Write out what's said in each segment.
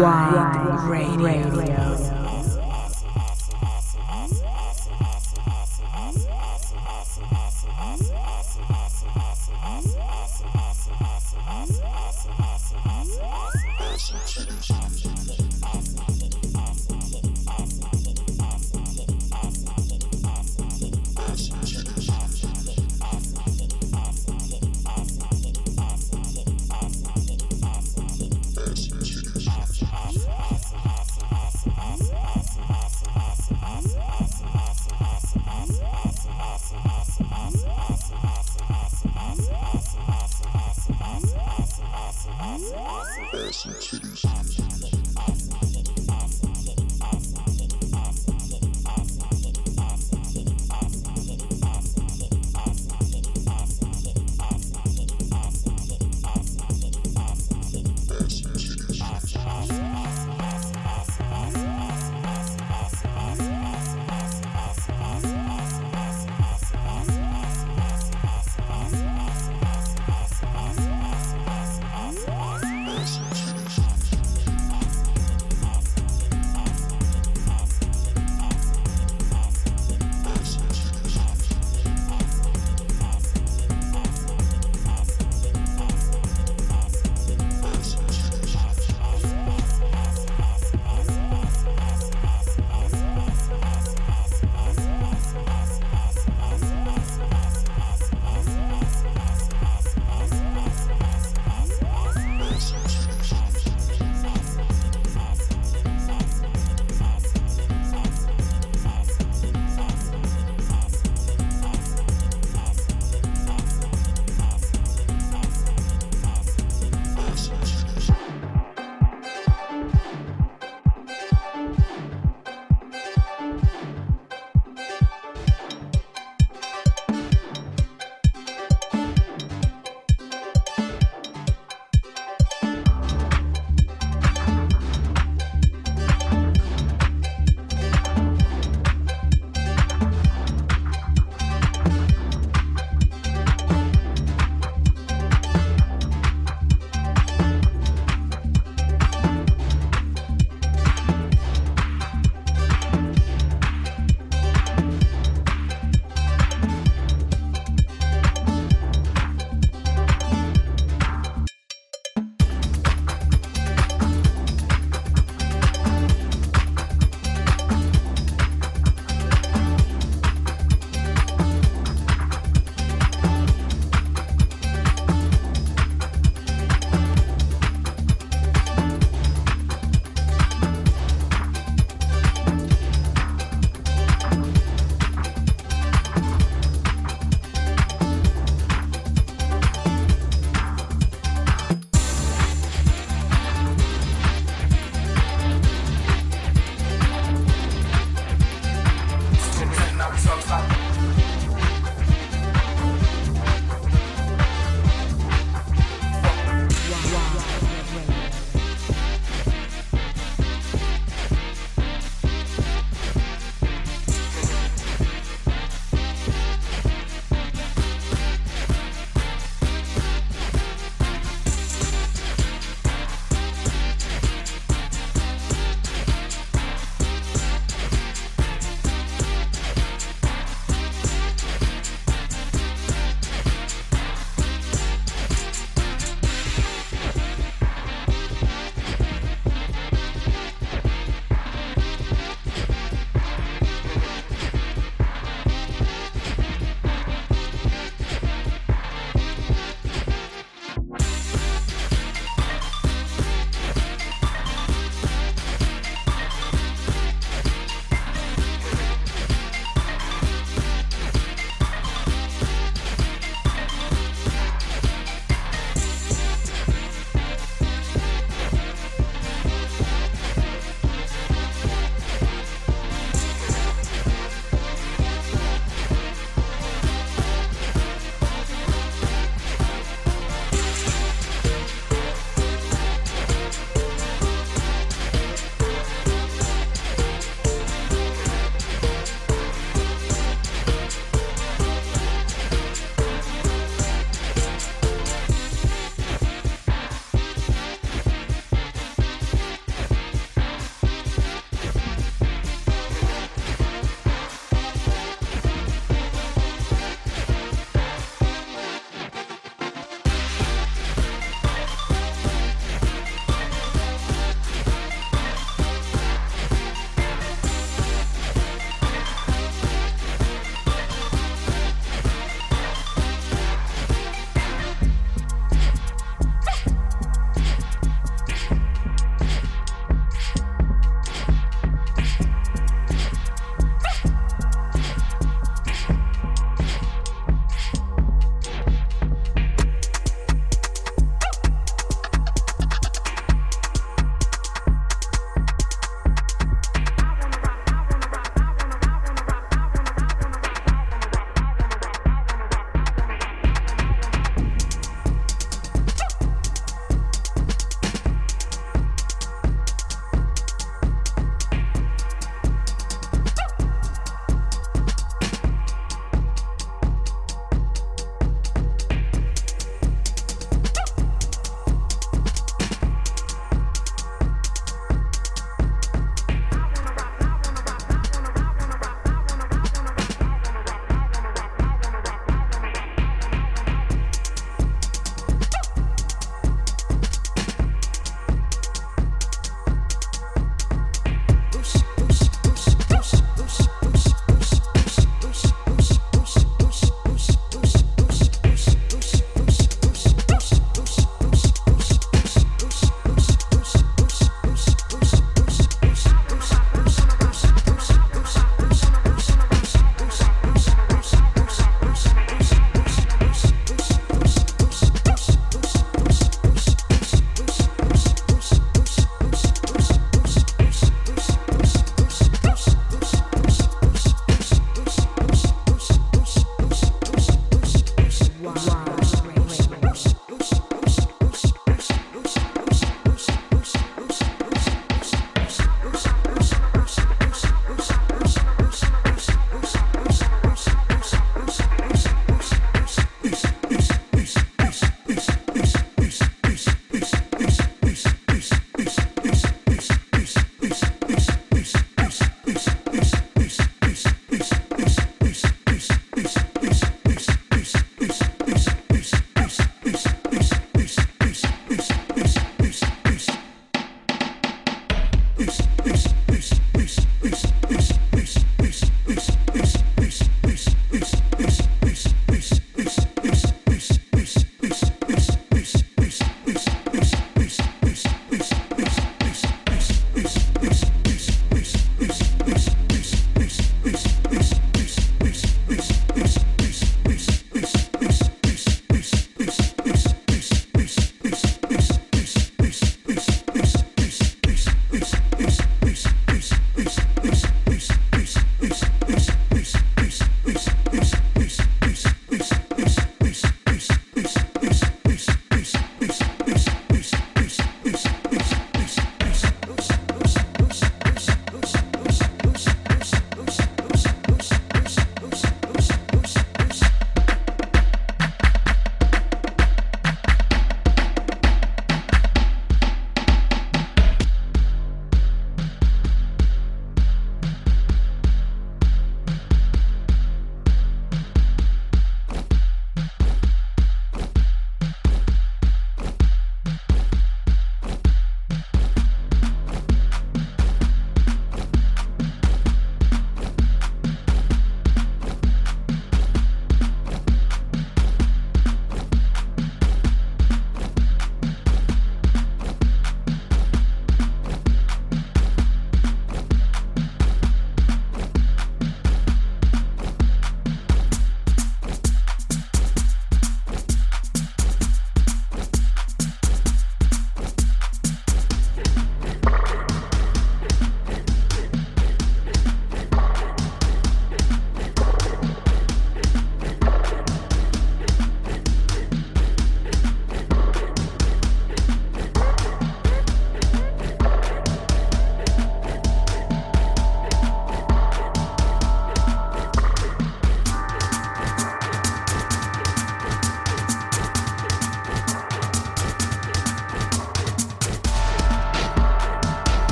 Wine Radio. ass and titties.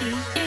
The